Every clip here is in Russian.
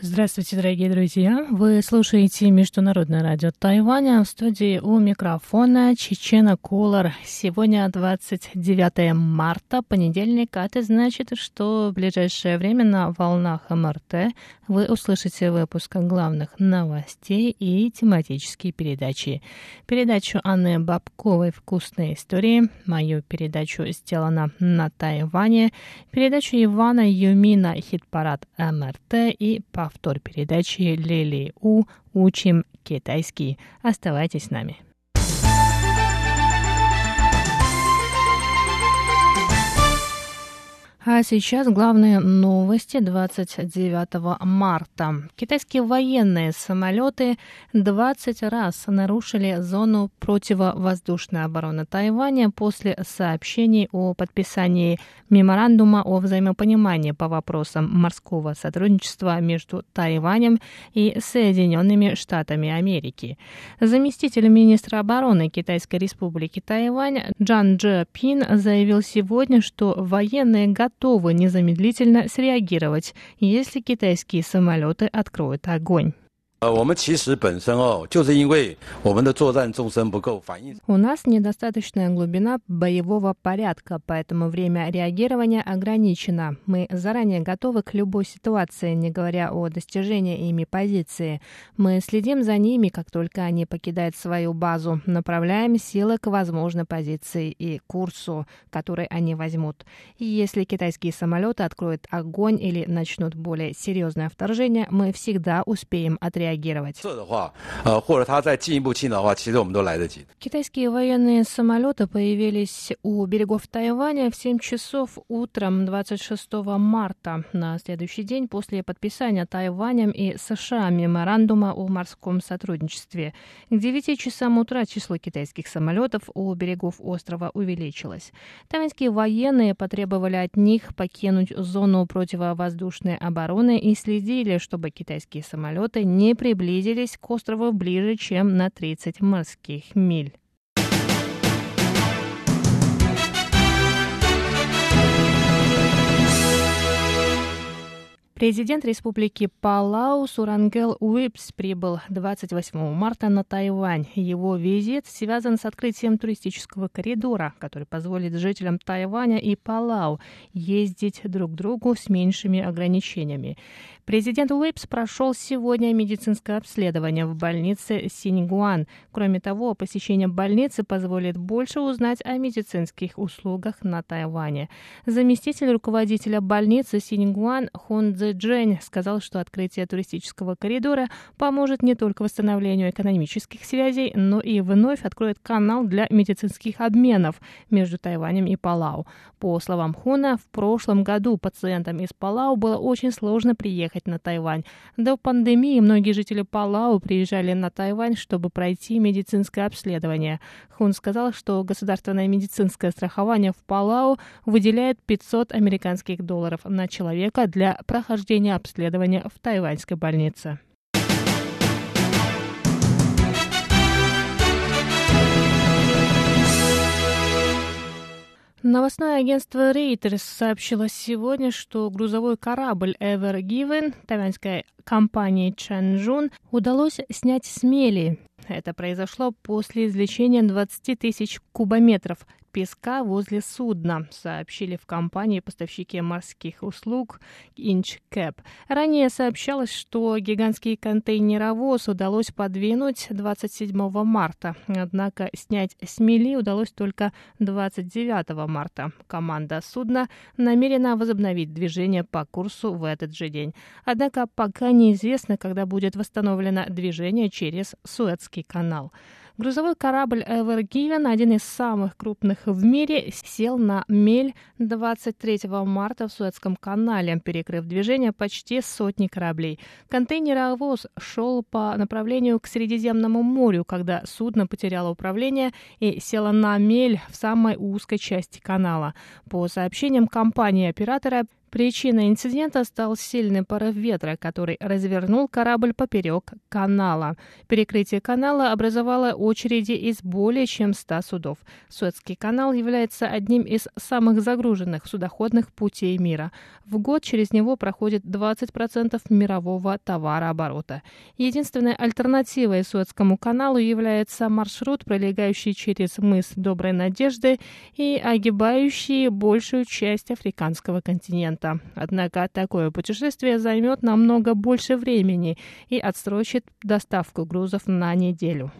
Здравствуйте, дорогие друзья! Вы слушаете Международное радио Тайваня. В студии у микрофона Чечена Кулар. Сегодня 29 марта, понедельник, а это значит, что в ближайшее время на волнах МРТ вы услышите выпуск главных новостей и тематические передачи. Передачу Анны Бабковой «Вкусные истории», мою передачу «Сделано на Тайване», передачу Ивана Юмина «Хит-парад МРТ» и повтор передачи Лили У «Учим китайский». Оставайтесь с нами. А сейчас главные новости 29 марта. Китайские военные самолеты 20 раз нарушили зону противовоздушной обороны Тайваня после сообщений о подписании меморандума о взаимопонимании по вопросам морского сотрудничества между Тайванем и Соединенными Штатами Америки. Заместитель министра обороны Китайской республики Тайвань Джан Джи Пин заявил сегодня, что военные готовы готовы незамедлительно среагировать, если китайские самолеты откроют огонь. У нас недостаточная глубина боевого порядка, поэтому время реагирования ограничено. Мы заранее готовы к любой ситуации, не говоря о достижении ими позиции. Мы следим за ними, как только они покидают свою базу, направляем силы к возможной позиции и курсу, который они возьмут. И если китайские самолеты откроют огонь или начнут более серьезное вторжение, мы всегда успеем отреагировать реагировать. Китайские военные самолеты появились у берегов Тайваня в 7 часов утром 26 марта, на следующий день после подписания Тайванем и США меморандума о морском сотрудничестве. К 9 часам утра число китайских самолетов у берегов острова увеличилось. Тайваньские военные потребовали от них покинуть зону противовоздушной обороны и следили, чтобы китайские самолеты не приблизились к острову ближе, чем на 30 морских миль. Президент Республики Палау Сурангел Уипс прибыл 28 марта на Тайвань. Его визит связан с открытием туристического коридора, который позволит жителям Тайваня и Палау ездить друг к другу с меньшими ограничениями. Президент Уипс прошел сегодня медицинское обследование в больнице Синьгуан. Кроме того, посещение больницы позволит больше узнать о медицинских услугах на Тайване. Заместитель руководителя больницы Синьгуан Цзэджэнь сказал, что открытие туристического коридора поможет не только восстановлению экономических связей, но и вновь откроет канал для медицинских обменов между Тайванем и Палау. По словам Хуна, в прошлом году пациентам из Палау было очень сложно приехать на Тайвань. До пандемии многие жители Палау приезжали на Тайвань, чтобы пройти медицинское обследование. Хун сказал, что государственное медицинское страхование в Палау выделяет 500 американских долларов на человека для прохождения обследования в тайваньской больнице. Новостное агентство Reuters сообщило сегодня, что грузовой корабль Ever Given тайваньской компании Чанжун удалось снять с мели. Это произошло после извлечения 20 тысяч кубометров песка возле судна, сообщили в компании поставщики морских услуг Inchcap. Ранее сообщалось, что гигантский контейнеровоз удалось подвинуть 27 марта, однако снять с мели удалось только 29 марта. Команда судна намерена возобновить движение по курсу в этот же день. Однако пока неизвестно, когда будет восстановлено движение через Суэцкий канал. Грузовой корабль Ever Given, один из самых крупных в мире, сел на мель 23 марта в Суэцком канале, перекрыв движение почти сотни кораблей. Контейнеровоз шел по направлению к Средиземному морю, когда судно потеряло управление и село на мель в самой узкой части канала. По сообщениям компании-оператора, Причиной инцидента стал сильный порыв ветра, который развернул корабль поперек канала. Перекрытие канала образовало очереди из более чем 100 судов. Суэцкий канал является одним из самых загруженных судоходных путей мира. В год через него проходит 20% мирового товарооборота. Единственной альтернативой Суэцкому каналу является маршрут, пролегающий через мыс Доброй Надежды и огибающий большую часть африканского континента клиента. Однако такое путешествие займет намного больше времени и отсрочит доставку грузов на неделю.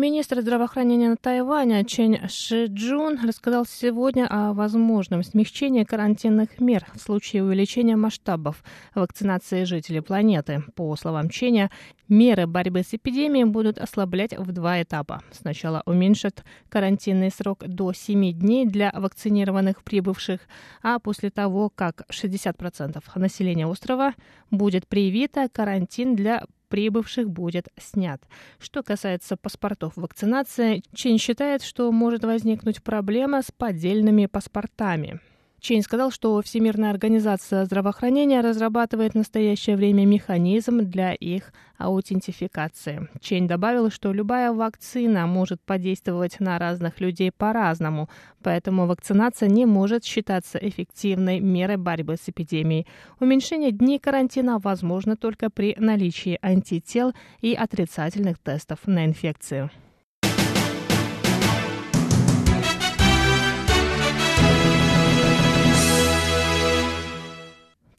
Министр здравоохранения Тайваня Чен Шиджун рассказал сегодня о возможном смягчении карантинных мер в случае увеличения масштабов вакцинации жителей планеты. По словам Ченя, меры борьбы с эпидемией будут ослаблять в два этапа. Сначала уменьшат карантинный срок до 7 дней для вакцинированных прибывших, а после того, как 60% населения острова будет привито, карантин для прибывших будет снят. Что касается паспортов вакцинации, Чин считает, что может возникнуть проблема с поддельными паспортами. Чейн сказал, что Всемирная организация здравоохранения разрабатывает в настоящее время механизм для их аутентификации. Чейн добавил, что любая вакцина может подействовать на разных людей по-разному, поэтому вакцинация не может считаться эффективной мерой борьбы с эпидемией. Уменьшение дней карантина возможно только при наличии антител и отрицательных тестов на инфекцию.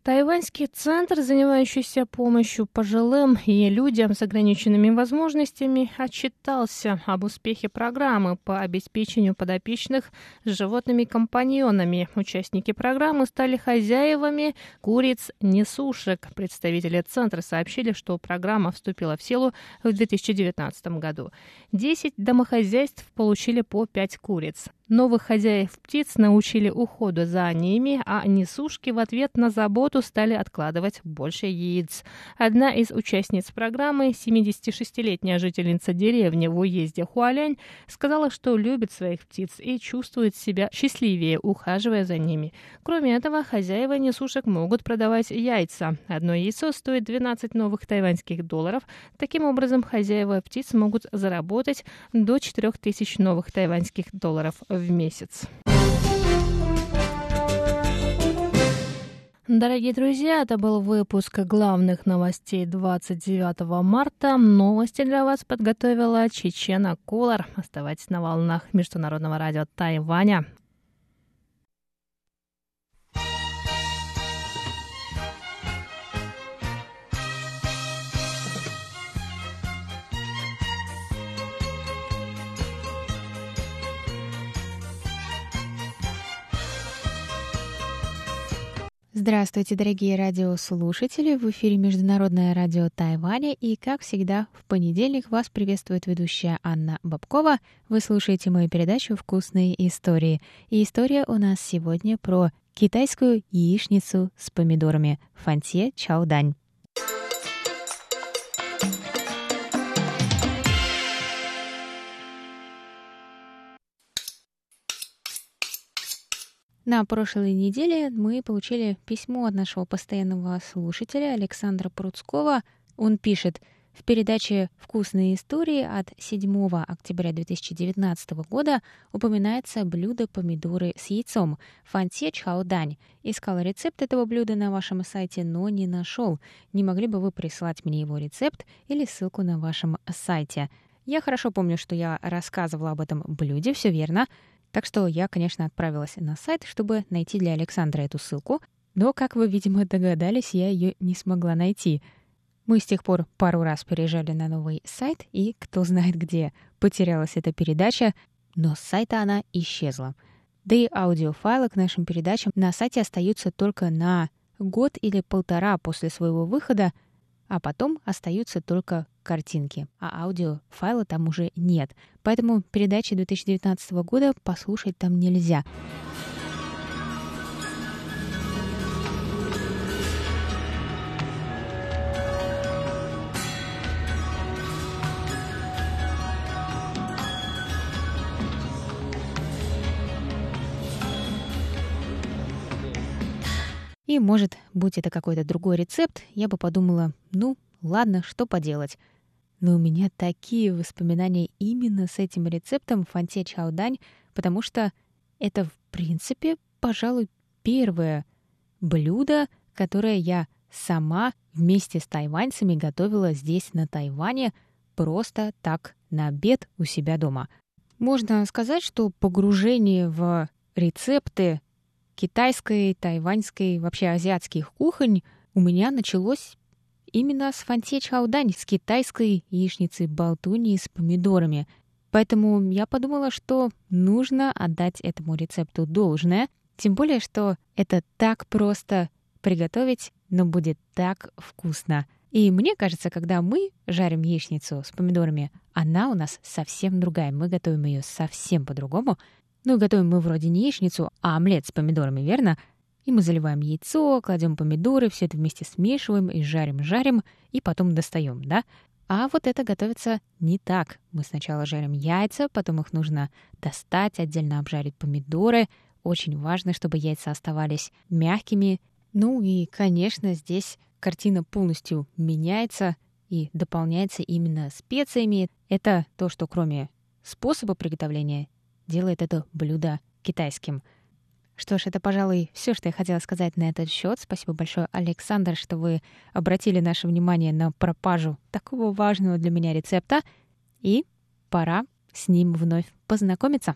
Тайваньский центр, занимающийся помощью пожилым и людям с ограниченными возможностями, отчитался об успехе программы по обеспечению подопечных с животными-компаньонами. Участники программы стали хозяевами куриц-несушек. Представители центра сообщили, что программа вступила в силу в 2019 году. Десять домохозяйств получили по пять куриц. Новых хозяев птиц научили уходу за ними, а несушки в ответ на заботу стали откладывать больше яиц. Одна из участниц программы, 76-летняя жительница деревни в уезде Хуалянь, сказала, что любит своих птиц и чувствует себя счастливее, ухаживая за ними. Кроме этого, хозяева несушек могут продавать яйца. Одно яйцо стоит 12 новых тайваньских долларов. Таким образом, хозяева птиц могут заработать до 4000 новых тайваньских долларов в в месяц. Дорогие друзья, это был выпуск главных новостей 29 марта. Новости для вас подготовила Чечена Кулар. Оставайтесь на волнах Международного радио Тайваня. Здравствуйте, дорогие радиослушатели! В эфире Международное радио Тайваня, и, как всегда, в понедельник вас приветствует ведущая Анна Бабкова. Вы слушаете мою передачу «Вкусные истории». И история у нас сегодня про китайскую яичницу с помидорами фанте чаудань. На прошлой неделе мы получили письмо от нашего постоянного слушателя Александра Пруцкого. Он пишет, в передаче «Вкусные истории» от 7 октября 2019 года упоминается блюдо помидоры с яйцом фанте чаодань. Искал рецепт этого блюда на вашем сайте, но не нашел. Не могли бы вы прислать мне его рецепт или ссылку на вашем сайте? Я хорошо помню, что я рассказывала об этом блюде, все верно. Так что я, конечно, отправилась на сайт, чтобы найти для Александра эту ссылку, но, как вы, видимо, догадались, я ее не смогла найти. Мы с тех пор пару раз переезжали на новый сайт, и кто знает где потерялась эта передача, но с сайта она исчезла. Да и аудиофайлы к нашим передачам на сайте остаются только на год или полтора после своего выхода, а потом остаются только картинки, а аудиофайла там уже нет. Поэтому передачи 2019 года послушать там нельзя. И, может, быть это какой-то другой рецепт, я бы подумала, ну, ладно, что поделать. Но у меня такие воспоминания именно с этим рецептом фанте чаудань, потому что это, в принципе, пожалуй, первое блюдо, которое я сама вместе с тайваньцами готовила здесь, на Тайване, просто так на обед у себя дома. Можно сказать, что погружение в рецепты китайской, тайваньской, вообще азиатских кухонь у меня началось именно с фанте чаудань, с китайской яичницы болтуни с помидорами. Поэтому я подумала, что нужно отдать этому рецепту должное, тем более, что это так просто приготовить, но будет так вкусно. И мне кажется, когда мы жарим яичницу с помидорами, она у нас совсем другая. Мы готовим ее совсем по-другому. Ну, готовим мы вроде не яичницу, а омлет с помидорами, верно? И мы заливаем яйцо, кладем помидоры, все это вместе смешиваем и жарим-жарим, и потом достаем, да? А вот это готовится не так. Мы сначала жарим яйца, потом их нужно достать, отдельно обжарить помидоры. Очень важно, чтобы яйца оставались мягкими. Ну и, конечно, здесь картина полностью меняется и дополняется именно специями. Это то, что кроме способа приготовления делает это блюдо китайским. Что ж, это, пожалуй, все, что я хотела сказать на этот счет. Спасибо большое, Александр, что вы обратили наше внимание на пропажу такого важного для меня рецепта. И пора с ним вновь познакомиться.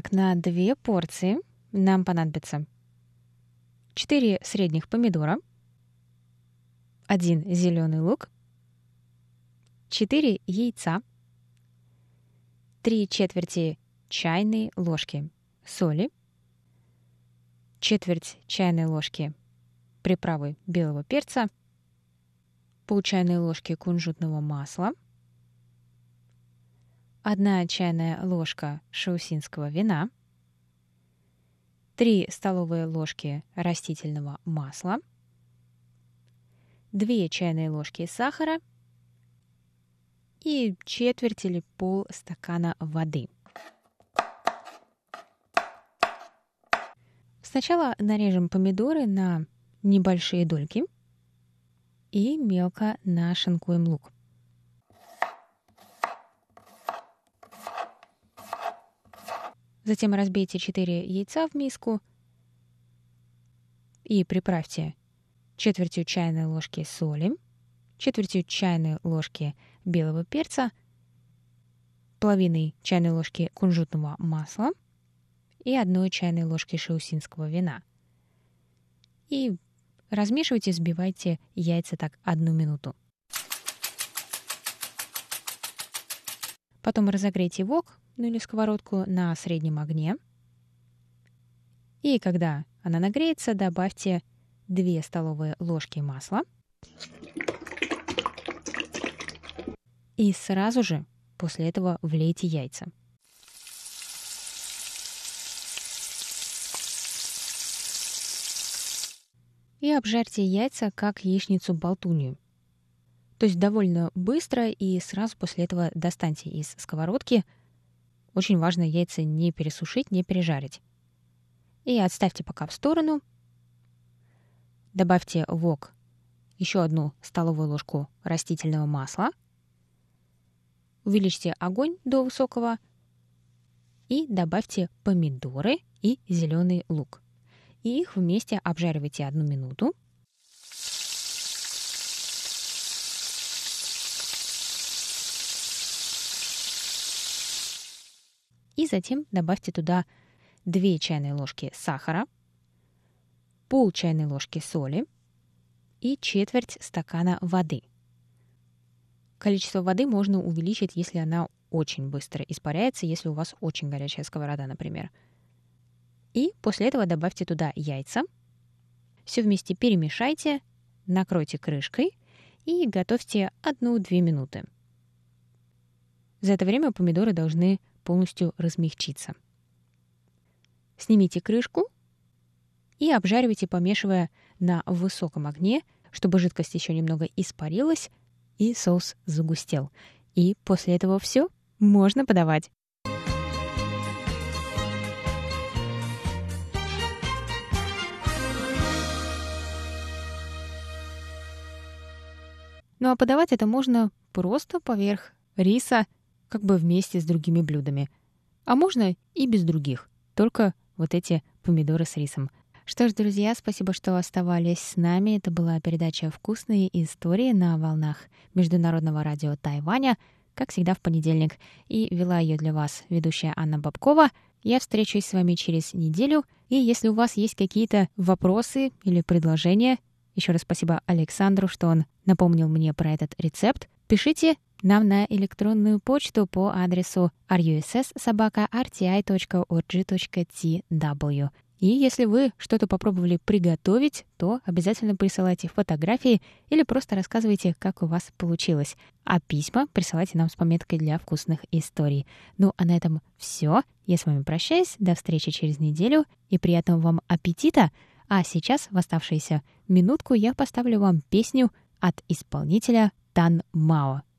Итак, на две порции нам понадобится 4 средних помидора, 1 зеленый лук, 4 яйца, 3 четверти чайной ложки соли, четверть чайной ложки приправы белого перца, пол чайной ложки кунжутного масла – 1 чайная ложка шаусинского вина, 3 столовые ложки растительного масла, 2 чайные ложки сахара и четверть или пол стакана воды. Сначала нарежем помидоры на небольшие дольки и мелко нашинкуем лук. Затем разбейте 4 яйца в миску и приправьте четвертью чайной ложки соли, четвертью чайной ложки белого перца, половиной чайной ложки кунжутного масла и одной чайной ложки шаусинского вина. И размешивайте, взбивайте яйца так одну минуту. Потом разогрейте вок ну или сковородку на среднем огне. И когда она нагреется, добавьте 2 столовые ложки масла. И сразу же после этого влейте яйца. И обжарьте яйца как яичницу болтунью. То есть довольно быстро и сразу после этого достаньте из сковородки – очень важно яйца не пересушить, не пережарить. И отставьте пока в сторону. Добавьте в вок еще одну столовую ложку растительного масла. Увеличьте огонь до высокого и добавьте помидоры и зеленый лук. И их вместе обжаривайте одну минуту. И затем добавьте туда 2 чайные ложки сахара, пол чайной ложки соли и четверть стакана воды. количество воды можно увеличить, если она очень быстро испаряется, если у вас очень горячая сковорода, например. И после этого добавьте туда яйца. Все вместе перемешайте, накройте крышкой и готовьте 1-2 минуты. За это время помидоры должны полностью размягчиться. Снимите крышку и обжаривайте, помешивая на высоком огне, чтобы жидкость еще немного испарилась и соус загустел. И после этого все можно подавать. Ну а подавать это можно просто поверх риса, как бы вместе с другими блюдами. А можно и без других, только вот эти помидоры с рисом. Что ж, друзья, спасибо, что оставались с нами. Это была передача «Вкусные истории» на волнах Международного радио Тайваня, как всегда в понедельник. И вела ее для вас ведущая Анна Бабкова. Я встречусь с вами через неделю. И если у вас есть какие-то вопросы или предложения, еще раз спасибо Александру, что он напомнил мне про этот рецепт. Пишите нам на электронную почту по адресу russsobaka.rti.org.tw. И если вы что-то попробовали приготовить, то обязательно присылайте фотографии или просто рассказывайте, как у вас получилось. А письма присылайте нам с пометкой для вкусных историй. Ну а на этом все. Я с вами прощаюсь. До встречи через неделю и приятного вам аппетита. А сейчас, в оставшуюся минутку, я поставлю вам песню от исполнителя Тан Мао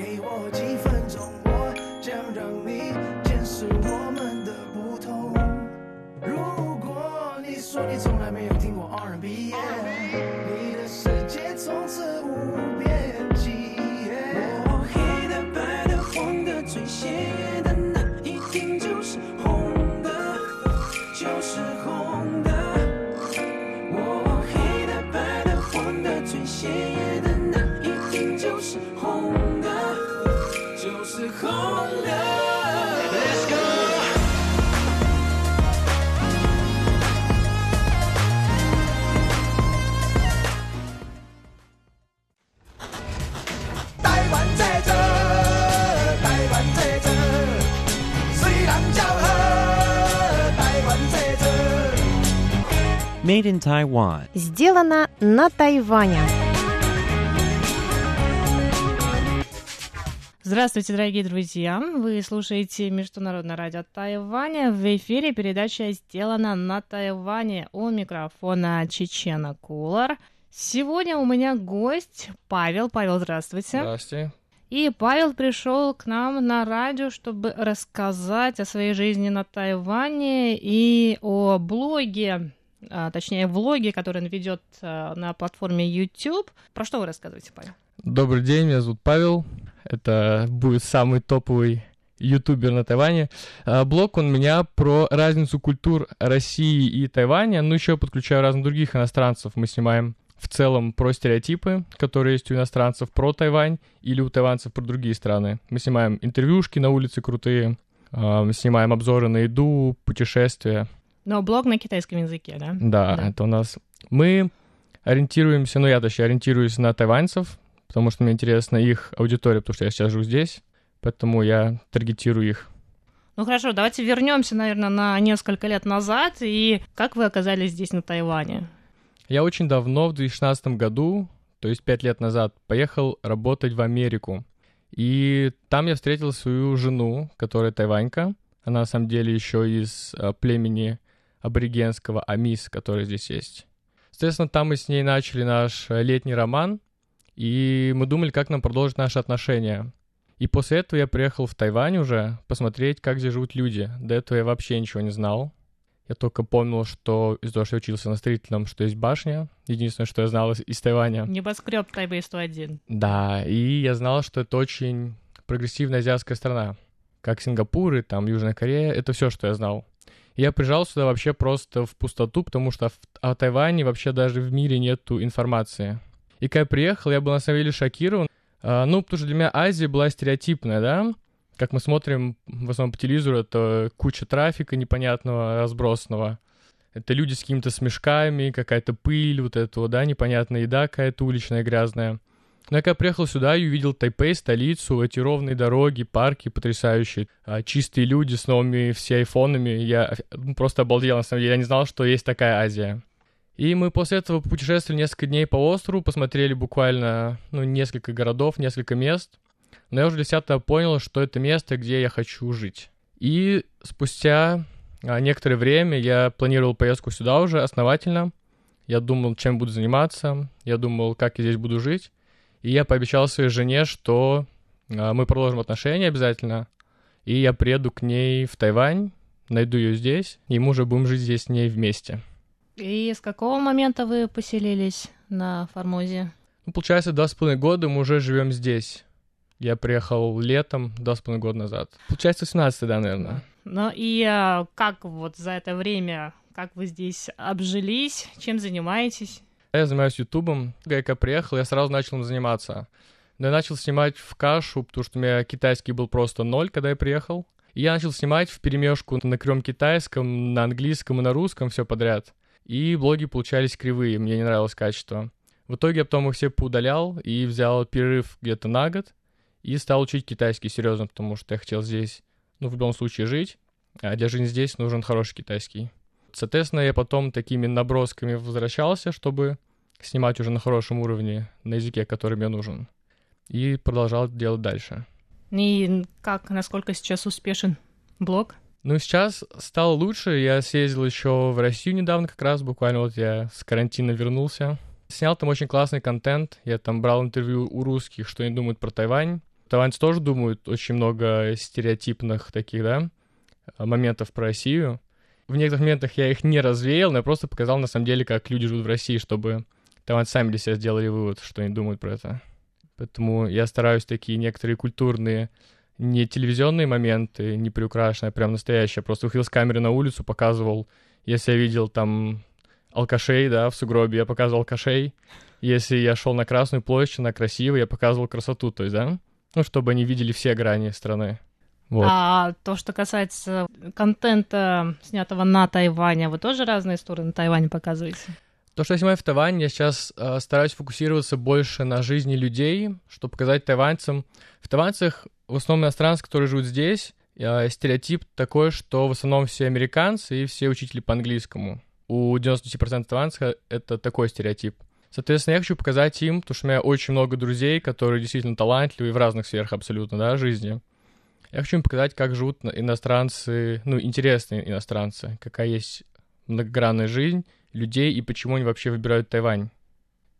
给我几分钟，我将让你见识我们的不同。如果你说你从来没有听过 R&B，你的世界从此 Made in Taiwan. Сделано на Тайване. Здравствуйте, дорогие друзья! Вы слушаете Международное радио Тайваня. В эфире передача «Сделана на Тайване» у микрофона Чечена Кулар. Сегодня у меня гость Павел. Павел, здравствуйте. Здравствуйте. И Павел пришел к нам на радио, чтобы рассказать о своей жизни на Тайване и о блоге а, точнее, влоги, которые он ведет а, на платформе YouTube. Про что вы рассказываете, Павел? Добрый день, меня зовут Павел. Это будет самый топовый ютубер на Тайване. А, блог он меня про разницу культур России и Тайваня, ну еще подключаю разных других иностранцев. Мы снимаем в целом про стереотипы, которые есть у иностранцев про Тайвань или у тайванцев про другие страны. Мы снимаем интервьюшки на улице крутые, мы снимаем обзоры на еду, путешествия. Но блог на китайском языке, да? Да, да. это у нас... Мы ориентируемся, ну я точнее ориентируюсь на тайваньцев, потому что мне интересна их аудитория, потому что я сейчас живу здесь, поэтому я таргетирую их. Ну хорошо, давайте вернемся, наверное, на несколько лет назад. И как вы оказались здесь, на Тайване? Я очень давно, в 2016 году, то есть пять лет назад, поехал работать в Америку. И там я встретил свою жену, которая тайванька. Она на самом деле еще из а, племени аборигенского Амис, который здесь есть. Соответственно, там мы с ней начали наш э, летний роман, и мы думали, как нам продолжить наши отношения. И после этого я приехал в Тайвань уже посмотреть, как здесь живут люди. До этого я вообще ничего не знал. Я только помнил, что из-за того, что я учился на строительном, что есть башня. Единственное, что я знал из, из Тайваня. Небоскреб Тайбэй 101. Да, и я знал, что это очень прогрессивная азиатская страна. Как Сингапур и там Южная Корея, это все, что я знал. Я приезжал сюда вообще просто в пустоту, потому что о Тайване вообще даже в мире нету информации. И когда я приехал, я был на самом деле шокирован. А, ну, потому что для меня Азия была стереотипная, да? Как мы смотрим в основном по телевизору, это куча трафика непонятного, разбросанного. Это люди с какими-то смешками, какая-то пыль, вот это вот, да, непонятная еда какая-то уличная, грязная. Но я когда приехал сюда и увидел Тайпей, столицу, эти ровные дороги, парки потрясающие, а, чистые люди с новыми все айфонами, я ну, просто обалдел, на самом деле, я не знал, что есть такая Азия. И мы после этого путешествовали несколько дней по острову, посмотрели буквально, ну, несколько городов, несколько мест. Но я уже для себя понял, что это место, где я хочу жить. И спустя а, некоторое время я планировал поездку сюда уже основательно. Я думал, чем буду заниматься, я думал, как я здесь буду жить. И я пообещал своей жене, что а, мы продолжим отношения обязательно, и я приеду к ней в Тайвань, найду ее здесь, и мы уже будем жить здесь с ней вместе. И с какого момента вы поселились на Формозе? Ну, получается, два с половиной года мы уже живем здесь. Я приехал летом, два с половиной года назад. Получается, 18 да, наверное. Ну и а, как вот за это время, как вы здесь обжились, чем занимаетесь? Я занимаюсь ютубом. Когда я приехал, я сразу начал им заниматься. Но я начал снимать в кашу, потому что у меня китайский был просто ноль, когда я приехал. И я начал снимать в перемешку на крем китайском, на английском и на русском все подряд. И блоги получались кривые, мне не нравилось качество. В итоге я потом их все поудалял и взял перерыв где-то на год и стал учить китайский серьезно, потому что я хотел здесь, ну, в любом случае жить, а для жизни здесь нужен хороший китайский. Соответственно, я потом такими набросками возвращался, чтобы снимать уже на хорошем уровне, на языке, который мне нужен. И продолжал делать дальше. И как, насколько сейчас успешен блог? Ну, сейчас стало лучше. Я съездил еще в Россию недавно как раз, буквально вот я с карантина вернулся. Снял там очень классный контент. Я там брал интервью у русских, что они думают про Тайвань. Тайваньцы тоже думают очень много стереотипных таких, да, моментов про Россию в некоторых моментах я их не развеял, но я просто показал, на самом деле, как люди живут в России, чтобы там сами для себя сделали вывод, что они думают про это. Поэтому я стараюсь такие некоторые культурные, не телевизионные моменты, не приукрашенные, а прям настоящие. Просто выходил с камеры на улицу, показывал, если я видел там алкашей, да, в сугробе, я показывал алкашей. Если я шел на Красную площадь, на красивую, я показывал красоту, то есть, да? Ну, чтобы они видели все грани страны. Вот. А то, что касается контента, снятого на Тайване, вы тоже разные стороны Тайваня показываете? То, что я снимаю в Тайване, я сейчас э, стараюсь фокусироваться больше на жизни людей, чтобы показать тайваньцам. В тайваньцах в основном иностранцы, которые живут здесь, э, стереотип такой, что в основном все американцы и все учители по английскому. У 90% тайваньцев это такой стереотип. Соответственно, я хочу показать им, потому что у меня очень много друзей, которые действительно талантливые в разных сферах абсолютно, да, жизни. Я хочу им показать, как живут иностранцы, ну, интересные иностранцы, какая есть многогранная жизнь людей и почему они вообще выбирают Тайвань.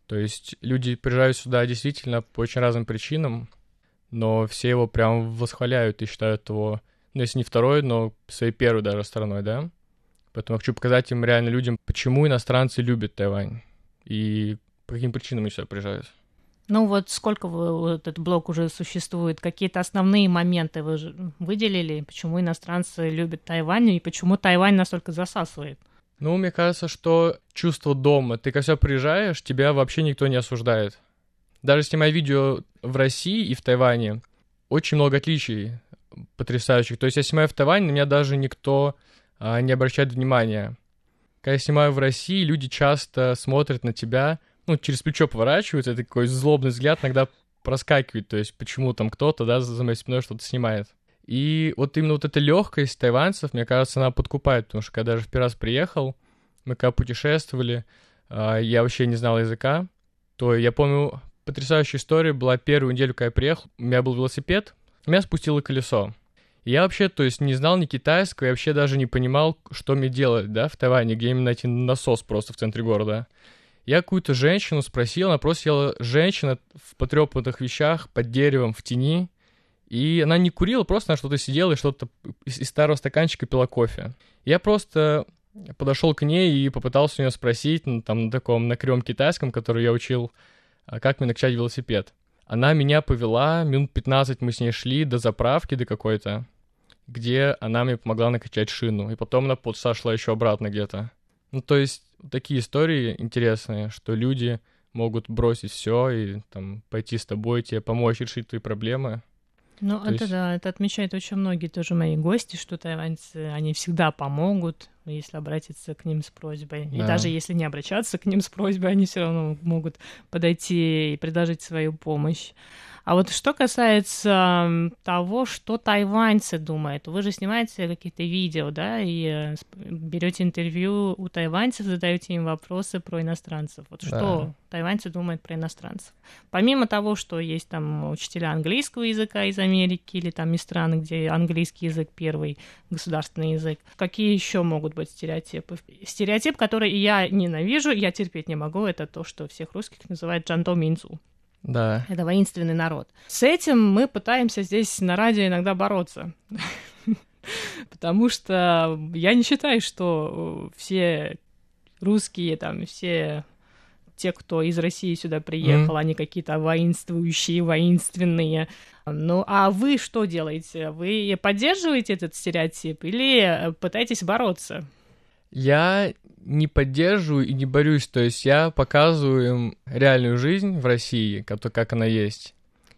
То есть люди приезжают сюда действительно по очень разным причинам, но все его прям восхваляют и считают его, ну, если не второй, но своей первой даже стороной, да? Поэтому я хочу показать им реально людям, почему иностранцы любят Тайвань и по каким причинам они сюда приезжают. Ну вот сколько вы, вот этот блок уже существует? Какие-то основные моменты вы выделили? Почему иностранцы любят Тайвань и почему Тайвань настолько засасывает? Ну, мне кажется, что чувство дома. Ты когда приезжаешь, тебя вообще никто не осуждает. Даже снимая видео в России и в Тайване, очень много отличий потрясающих. То есть я снимаю в Тайване, на меня даже никто а, не обращает внимания. Когда я снимаю в России, люди часто смотрят на тебя — ну, через плечо поворачиваются, это такой злобный взгляд иногда проскакивает, то есть почему там кто-то, да, за моей спиной что-то снимает. И вот именно вот эта легкость тайванцев, мне кажется, она подкупает, потому что когда я же в первый раз приехал, мы когда путешествовали, а, я вообще не знал языка, то я помню, потрясающая история была первую неделю, когда я приехал, у меня был велосипед, меня спустило колесо. И я вообще, то есть, не знал ни китайского, я вообще даже не понимал, что мне делать, да, в Тайване, где именно найти насос просто в центре города. Я какую-то женщину спросил, она просто села женщина в потрепанных вещах под деревом в тени, и она не курила, просто она что-то сидела и что-то из, старого стаканчика пила кофе. Я просто подошел к ней и попытался у нее спросить, ну, там, на таком, на кривом китайском, который я учил, а как мне накачать велосипед. она меня повела, минут 15 мы с ней шли до заправки, до какой-то, где она мне помогла накачать шину, и потом она полчаса шла еще обратно где-то. Ну, то есть такие истории интересные, что люди могут бросить все и там пойти с тобой, тебе помочь решить твои проблемы. Ну, То это есть- да, это отмечают очень многие тоже мои гости, что тайваньцы, они всегда помогут, если обратиться к ним с просьбой. И Да. даже если не обращаться к ним с просьбой, они все равно могут подойти и предложить свою помощь. А вот что касается того, что тайваньцы думают, вы же снимаете какие-то видео, да, и э, берете интервью у тайваньцев, задаете им вопросы про иностранцев. Вот Да. что тайваньцы думают про иностранцев? Помимо того, что есть там учителя английского языка из Америки или там из стран, где английский язык первый государственный язык, какие еще могут быть стереотипы? Стереотип, который я ненавижу, я терпеть не могу, это то, что всех русских называют джанто минцу. Да. Это воинственный народ. С этим мы пытаемся здесь на радио иногда бороться. Потому что я не считаю, что э, все русские, там, все те, кто из России сюда приехал, они какие-то воинствующие, воинственные. Ну, а вы что делаете? Вы поддерживаете этот стереотип или э, пытаетесь бороться? Я не поддерживаю и не борюсь, то есть я показываю им реальную жизнь в России, как, как она есть.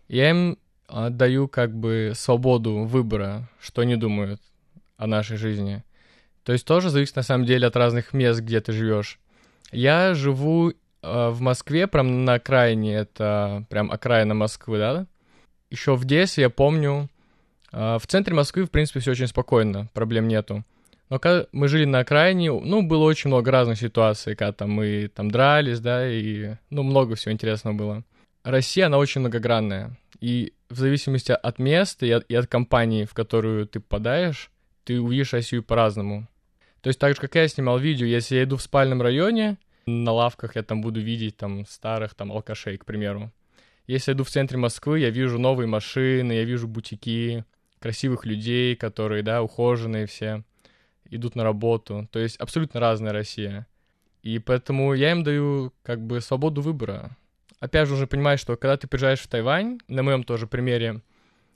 Я им а, даю как бы свободу выбора, что они думают о нашей жизни. То есть тоже зависит на самом деле от разных мест, где ты живешь. Я живу в Москве, прям на окраине, это прям окраина Москвы, да? Еще в детстве я помню, а, в центре Москвы, в принципе, все очень спокойно, проблем нету. Но когда мы жили на окраине, ну, было очень много разных ситуаций, когда там мы там дрались, да, и, ну, много всего интересного было. Россия, она очень многогранная, и в зависимости от места и от, и от компании, в которую ты попадаешь, ты увидишь Россию по-разному. То есть так же, как я снимал видео, если я иду в спальном районе, на лавках я там буду видеть там старых там алкашей, к примеру. Если я иду в центре Москвы, я вижу новые машины, я вижу бутики, красивых людей, которые, да, ухоженные все идут на работу. То есть абсолютно разная Россия. И поэтому я им даю как бы свободу выбора. Опять же, нужно понимать, что когда ты приезжаешь в Тайвань, на моем тоже примере,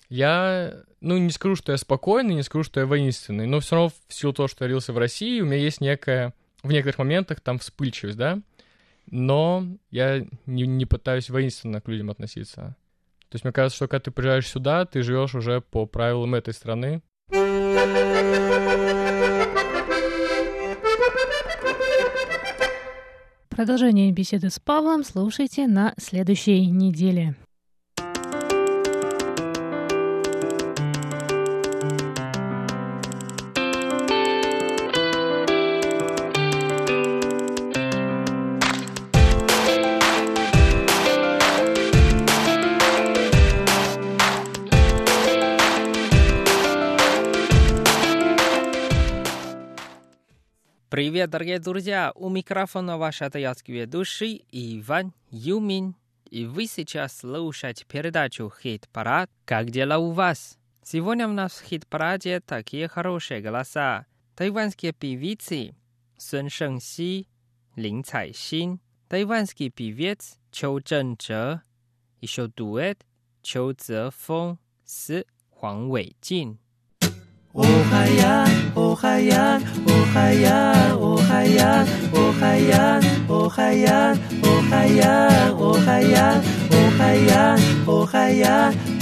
я, ну, не скажу, что я спокойный, не скажу, что я воинственный, но все равно в силу того, что я родился в России, у меня есть некая, в некоторых моментах там вспыльчивость, да, но я не, не пытаюсь воинственно к людям относиться. То есть мне кажется, что когда ты приезжаешь сюда, ты живешь уже по правилам этой страны, Продолжение беседы с Павлом слушайте на следующей неделе. Привет, дорогие друзья! У микрофона ваш атаятский ведущий Иван Юмин. И вы сейчас слушаете передачу «Хит-парад». Как дела у вас? Сегодня у нас в хит-параде такие хорошие голоса. Тайванские певицы Сун Шэньси, Лин Цайсин, тайванский певец Чоу Чжэнчже, еще дуэт Чоу Цзефeng с Хуан Вэйjin. Oh Haiyan, oh Haiyan, oh Haiyan, oh oh oh oh oh oh Haiyan, oh Haiyan, oh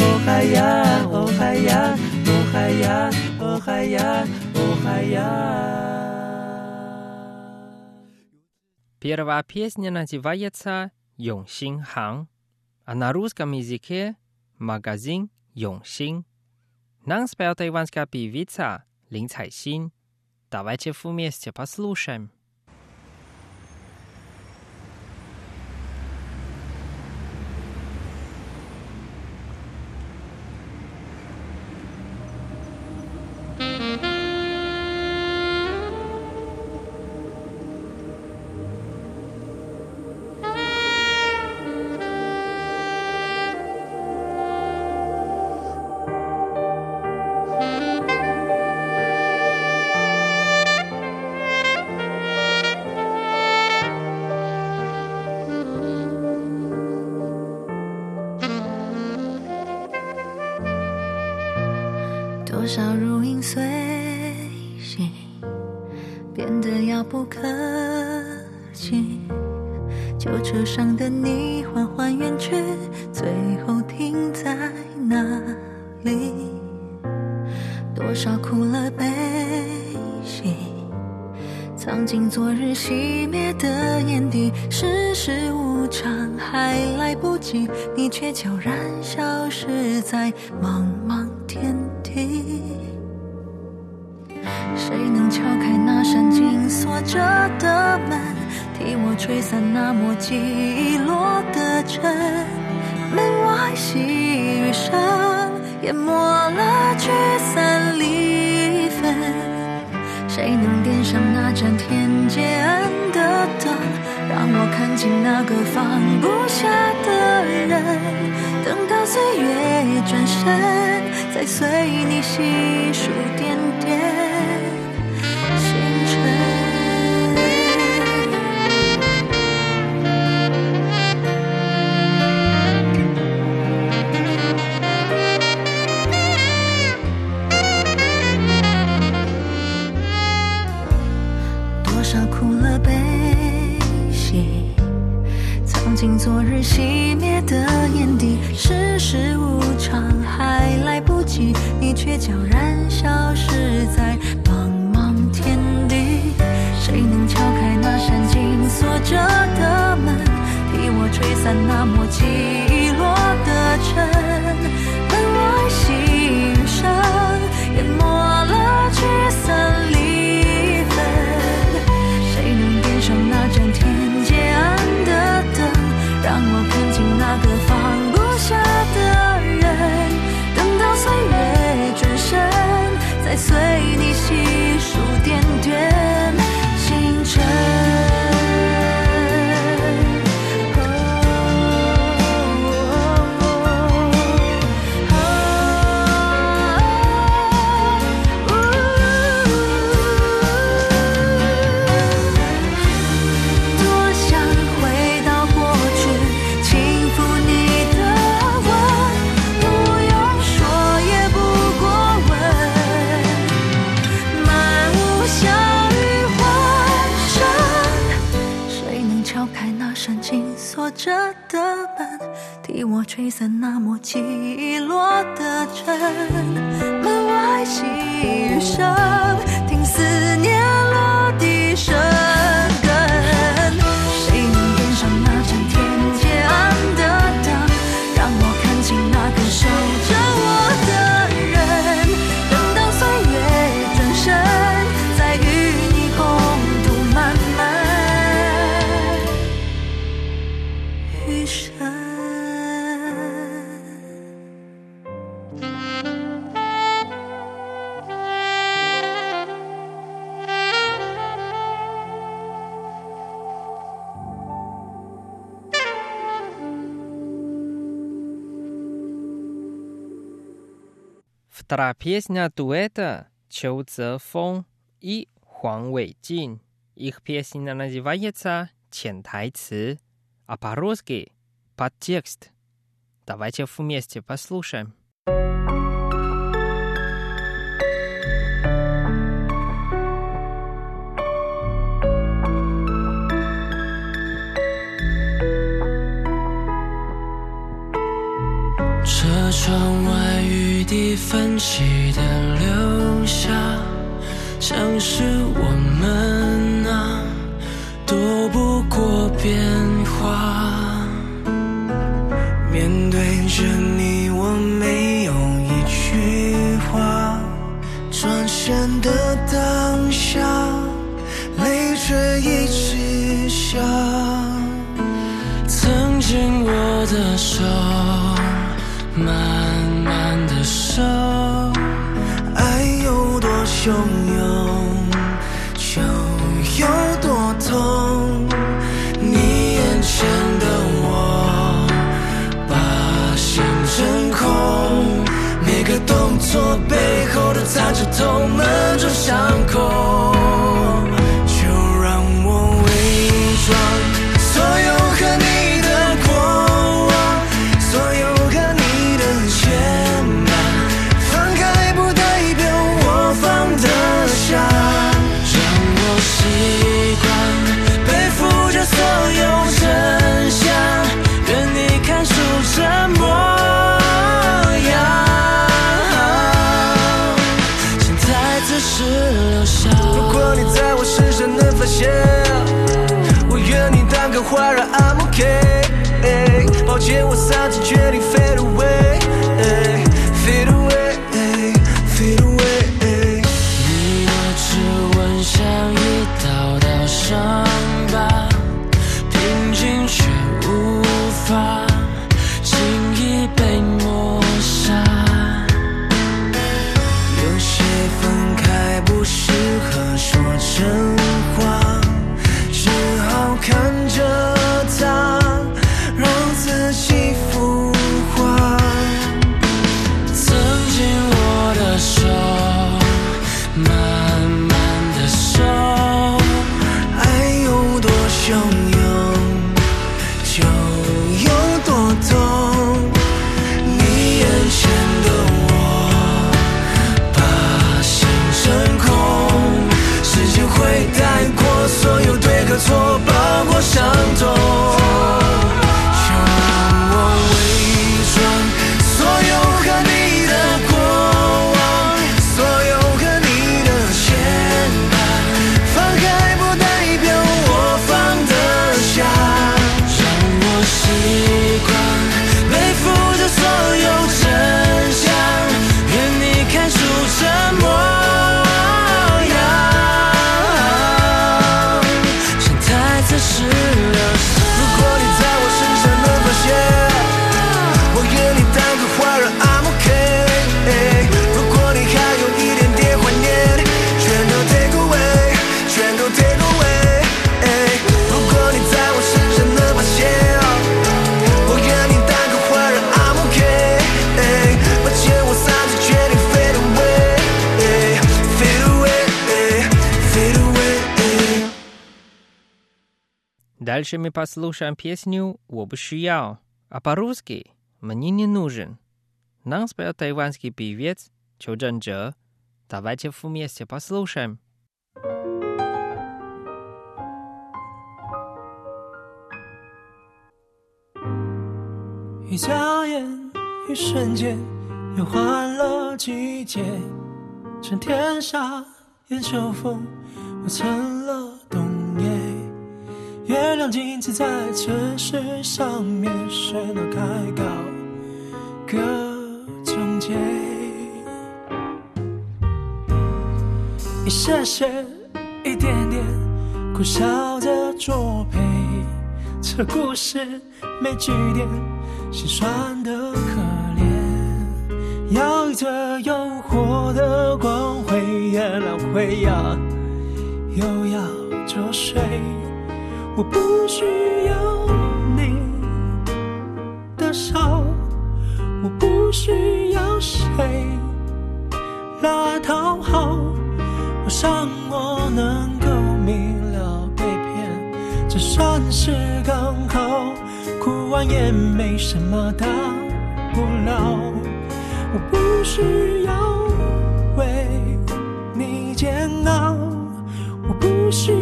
Haiyan, oh Haiyan, oh Haiyan, oh Haiyan, oh Haiyan. Первая песня называется «Йонсин Хан», а на русском языке «Магазин Йонсин». Нам спел тайванская певица Лин Цайсин. Давайте вместе послушаем. 多少如影随形变得遥不可及旧车上的你缓缓远去最后停在哪里。多少苦乐悲喜藏进昨日熄灭的眼底世事无常还来不及你却悄然消失在梦起落的尘门外细雨声淹没了聚散离分谁能点上那盏天街暗的灯让我看清那个放不下的人等到岁月转身再随你细数点。Вторая песня дуэта Чоу Цзефон и Хуан Вэйджин. Их песня называется «Чентайцы», а по-русски «Подтекст». Давайте вместе послушаем. 是都闷住伤口。Дальше мы послушаем песню «我不需要», а по-русски «мне не нужен». Нам спел тайванский певец Чжоу Чжэнчжэ. Давайте вместе послушаем. 一眨眼，一瞬间，又换了季节。趁天沙眼秋风，我成了冬夜。 月亮静止在城市上面，谁能开告各终结？一些些，一点点，苦笑着作陪。这故事没句点。心酸的可怜，摇曳着诱惑的光辉，月亮会要又要作祟。我不需要你的手，我不需要谁来讨好。我想我能够明了被骗，这算是刚好。哭完也没什么大不了，我不需要为你煎熬，我不需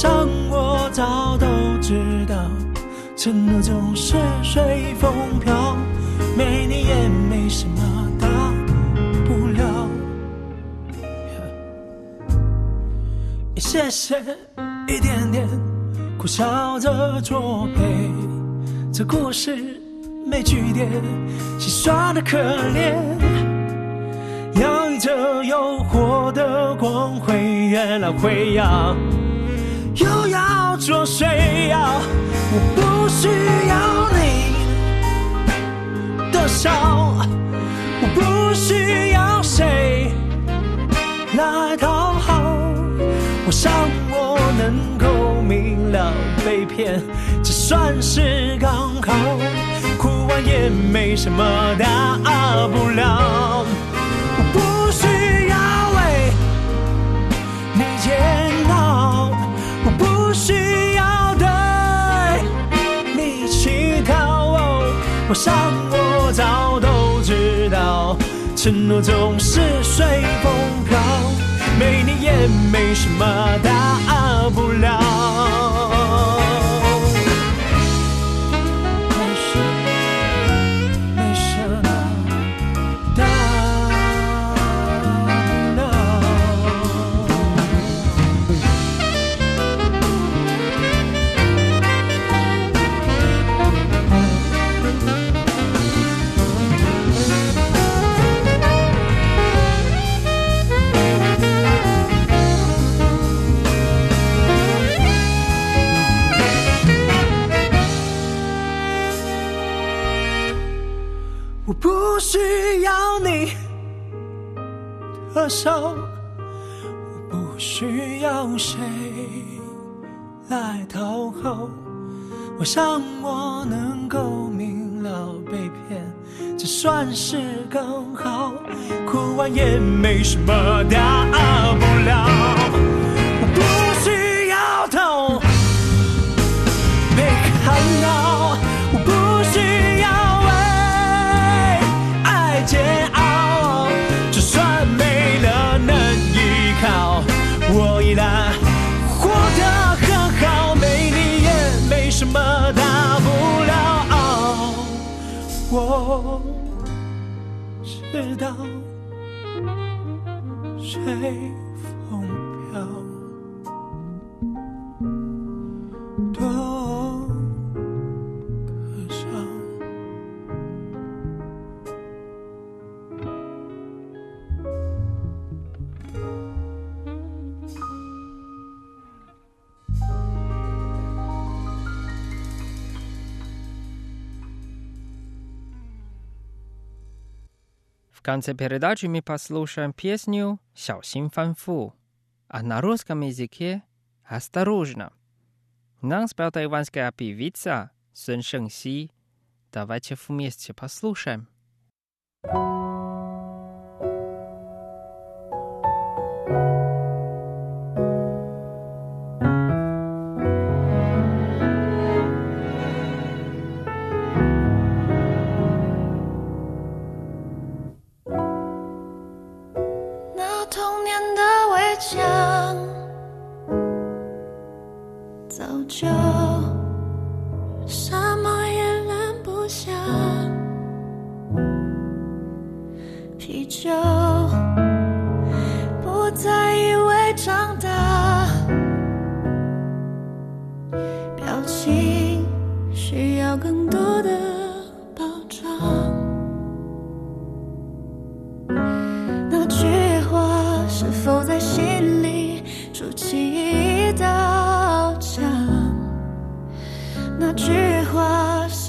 我想我早都知道，承诺总是随风飘，没你也没什么大不了。一些些。一点点苦笑着作陪，这故事没句点，心酸的可怜。摇曳着诱惑的光辉，月亮会要要作祟。我不需要你的笑，我不需要谁来讨好。我想我。能够明了被骗，这算是刚好。哭完也没什么大不了。我不我想我早都知道，承诺总是随风飘。没你也没什么大不了。不需要你的手，我不需要谁来讨好。我想我能够明了被骗，这算是刚好。哭完也没什么大不了。到谁 В конце передачи мы послушаем песню «Сяо Син Фан Фу», а на русском языке «Осторожно». Нам спел тайванская певица Сун Шэн Си. Давайте вместе послушаем.《你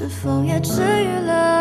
是否也治愈了？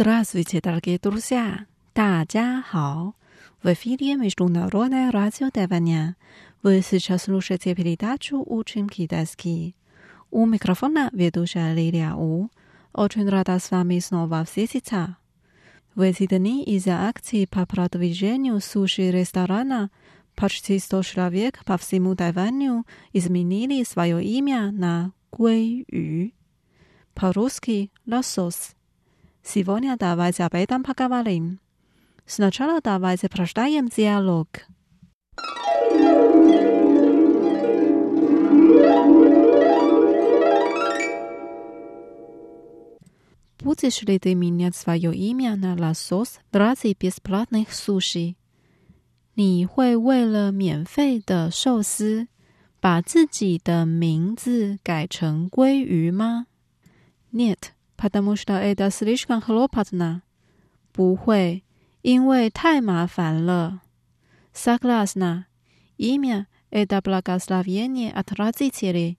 Здравствуйте, дорогие друзья! 大家好! В эфире Международное радио Тайваня. Вы сейчас слушаете передачу «Учим китайский». У микрофона ведущая Лилия У. Очень рада с вами снова встретиться. В эти дни из-за акции по продвижению суши-ресторана почти 100 человек по всему Тайваню изменили свое имя на Гуэй по-русски «лосос». Сегодня давайте об этом поговорим. Сначала давайте прочитаем диалог. Будешь ли ты менять свое имя на лосос ради бесплатных суши? 你会为了免费的寿司，把自己的名字改成鲑鱼吗？Нет, потому что это слишком хлопотно. 不会，因为太麻烦了。Согласна. Имя – это благословение от родителей.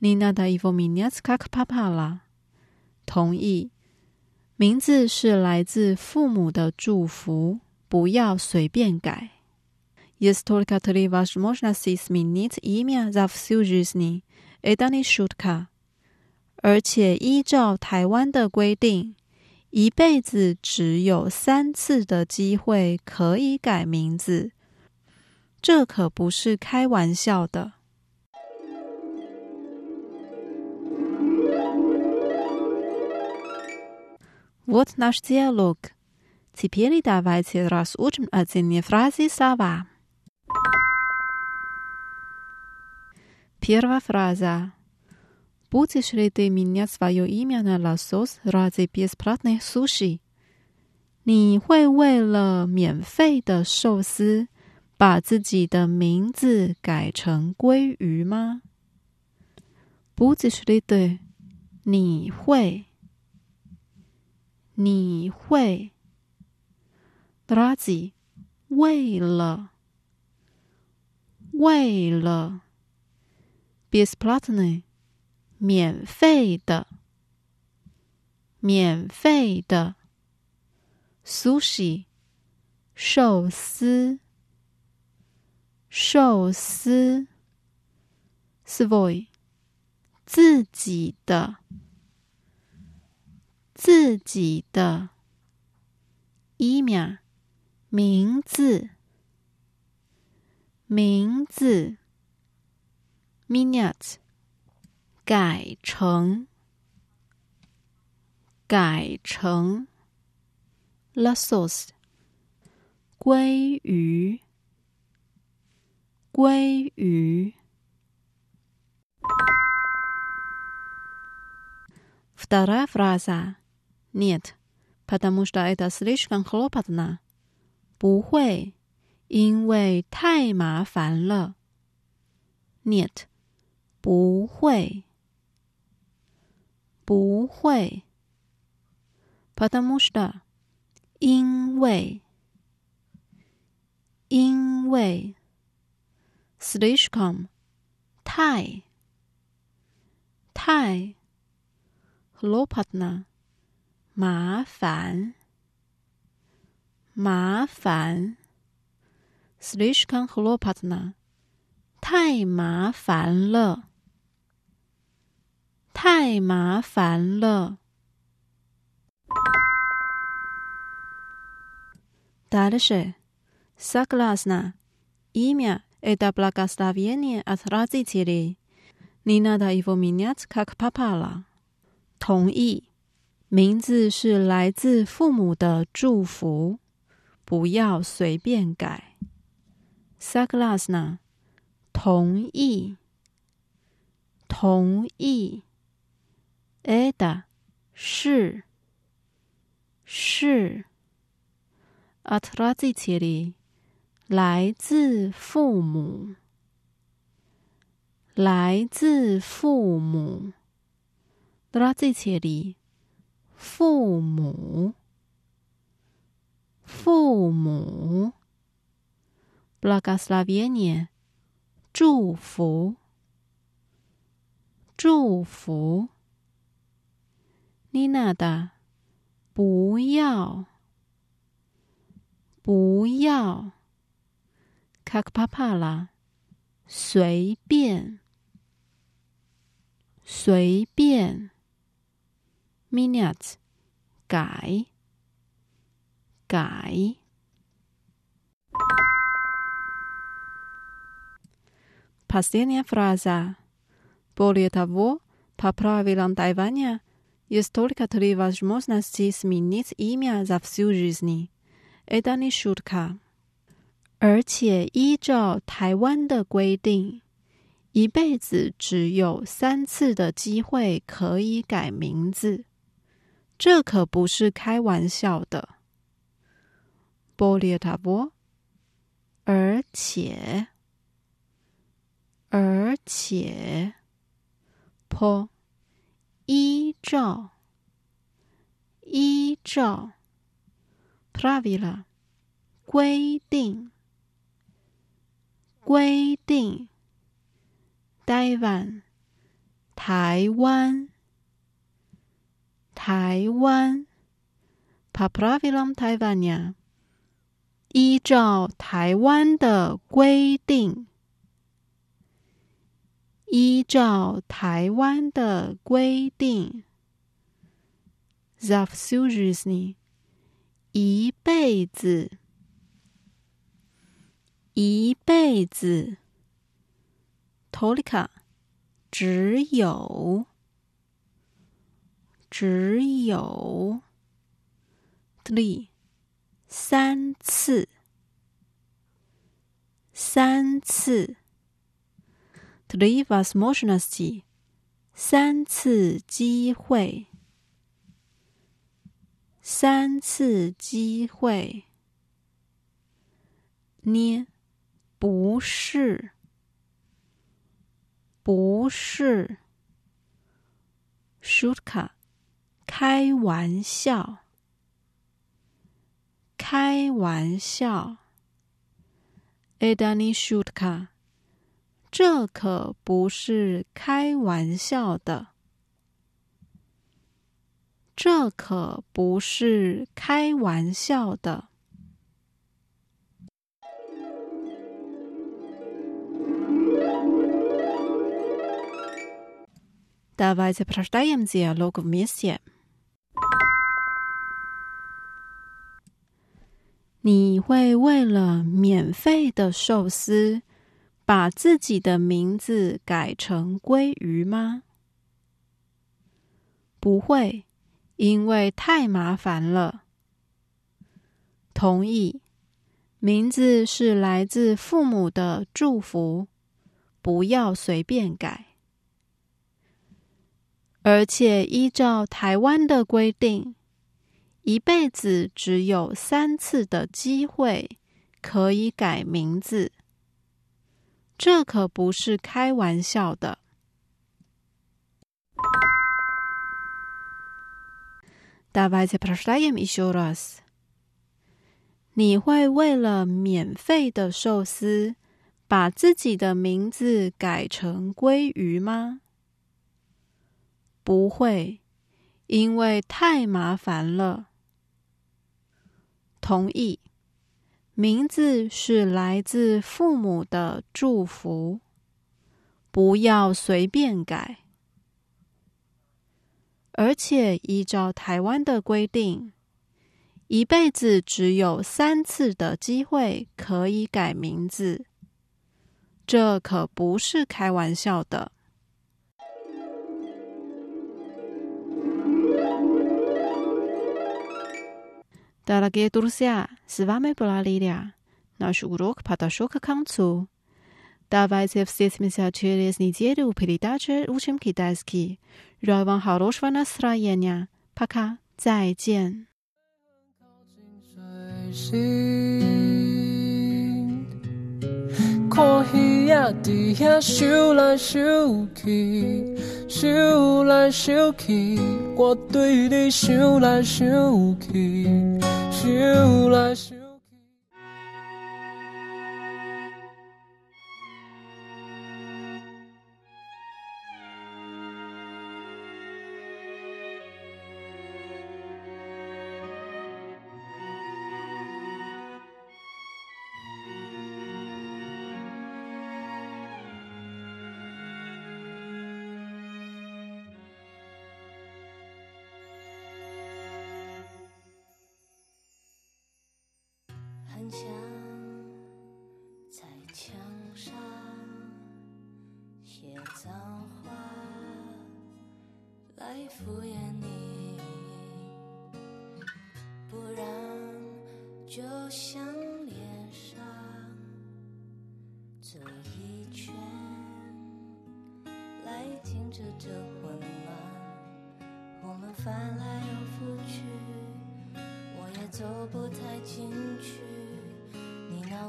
Не надо его менять, как попало. 同意。名字是来自父母的祝福，不要随便改。Есть только три возможности сменить имя за всю жизнь. Это не шутка. 而且依照台湾的规定，一辈子只有三次的机会可以改名字，这可不是开玩笑的。Вот наш диалог. Теперь давайте разучим отдельные фразы слова. Первая фраза. Будешь ли ты менять свое имя на лосос ради бесплатных суши? 你会为了免费的寿司，把自己的名字改成鲑鱼吗？Будешь ли ты？你会，你会。Ради，为了，为了。Бесплатный。 免费的，免费的，sushi，寿司，寿司，svoy，自己的，自己的，imia，名字，名字，minyat。名改成，改成，lossos，鲑鱼，鲑鱼。Вторая фраза. Нет, потому что это слишком хлопотно. 不会，因为太麻烦了。Нет，不会。 不会，потому что，因为，因为，слишком，太，太，хлопотно，麻烦，麻烦，слишком хлопотно，太麻烦了。 太麻烦了。Дальше. Согласна. Имя – это благословение от родителей. Не надо его менять, как попало. 同意。名字是来自父母的祝福，不要随便改。Согласна. 同意。同意。 ，eda 是是，at raziteri 来自父母，来自父母，raziteri 父母，父母，blagoslovenie 祝福，祝福。祝福Не надо，不要，不要。Как попало，随便，随便。Менять，改，改。Последняя фраза. Более того, по правилам Тайваня есть только три возможности сменить имя за всю жизнь. Это не шутка. 而且依照台湾的规定，一辈子只有三次的机会可以改名字，这可不是开玩笑的。波列塔波，而且，而且，坡， 依照，依照，pravila，规定。规定，台湾，台湾，台湾，pa pravilam Taiwania，依照台湾的规定，依照台湾的规定，zavsurisni，一辈子。一辈子，tolika，只有，只有，three，三次，三次。，three возможности，三次机会，三次机会，捏。不是，不是，shootka，开玩笑，开玩笑，edani shootka， 这可不是开玩笑的，这可不是开玩笑的。Давайте прочитаем диалог вместе. 你会为了免费的寿司， 把自己的名字改成鲑鱼吗？不会，因为太麻烦了。同意，名字是来自父母的祝福，不要随便改。而且依照台湾的规定，一辈子只有三次的机会可以改名字，这可不是开玩笑的。你会为了免费的寿司把自己的名字改成鲑鱼吗？不会因为太麻烦了。同意。名字是来自父母的祝福，不要随便改。而且依照台湾的规定，一辈子只有三次的机会可以改名字，这可不是开玩笑的。Дорогие друзья, с вами была Лилия. Наш урок подошел к концу. Давайте встретимся через неделю в передаче «Учим китайский». Желаю вам хорошего настроения. Пока. 再见。看鱼仔伫遐游来游去，游来游去，我对你想来想去，想来想。很想在墙上写脏话来敷衍你，不然就像脸上这一圈来停止这混乱，我们翻来又覆去。我也走不太进去，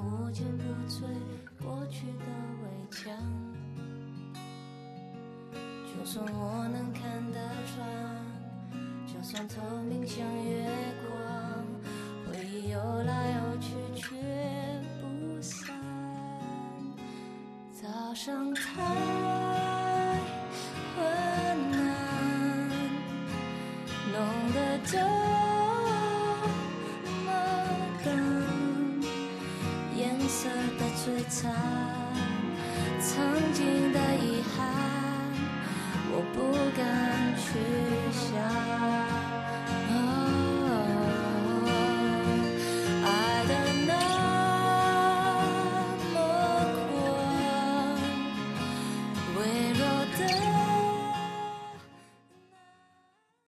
无坚不摧过去的围墙。就算我能看得穿，就算透明像月光，回忆游来游去却不散。早上太曾经的遗憾，我不敢去想。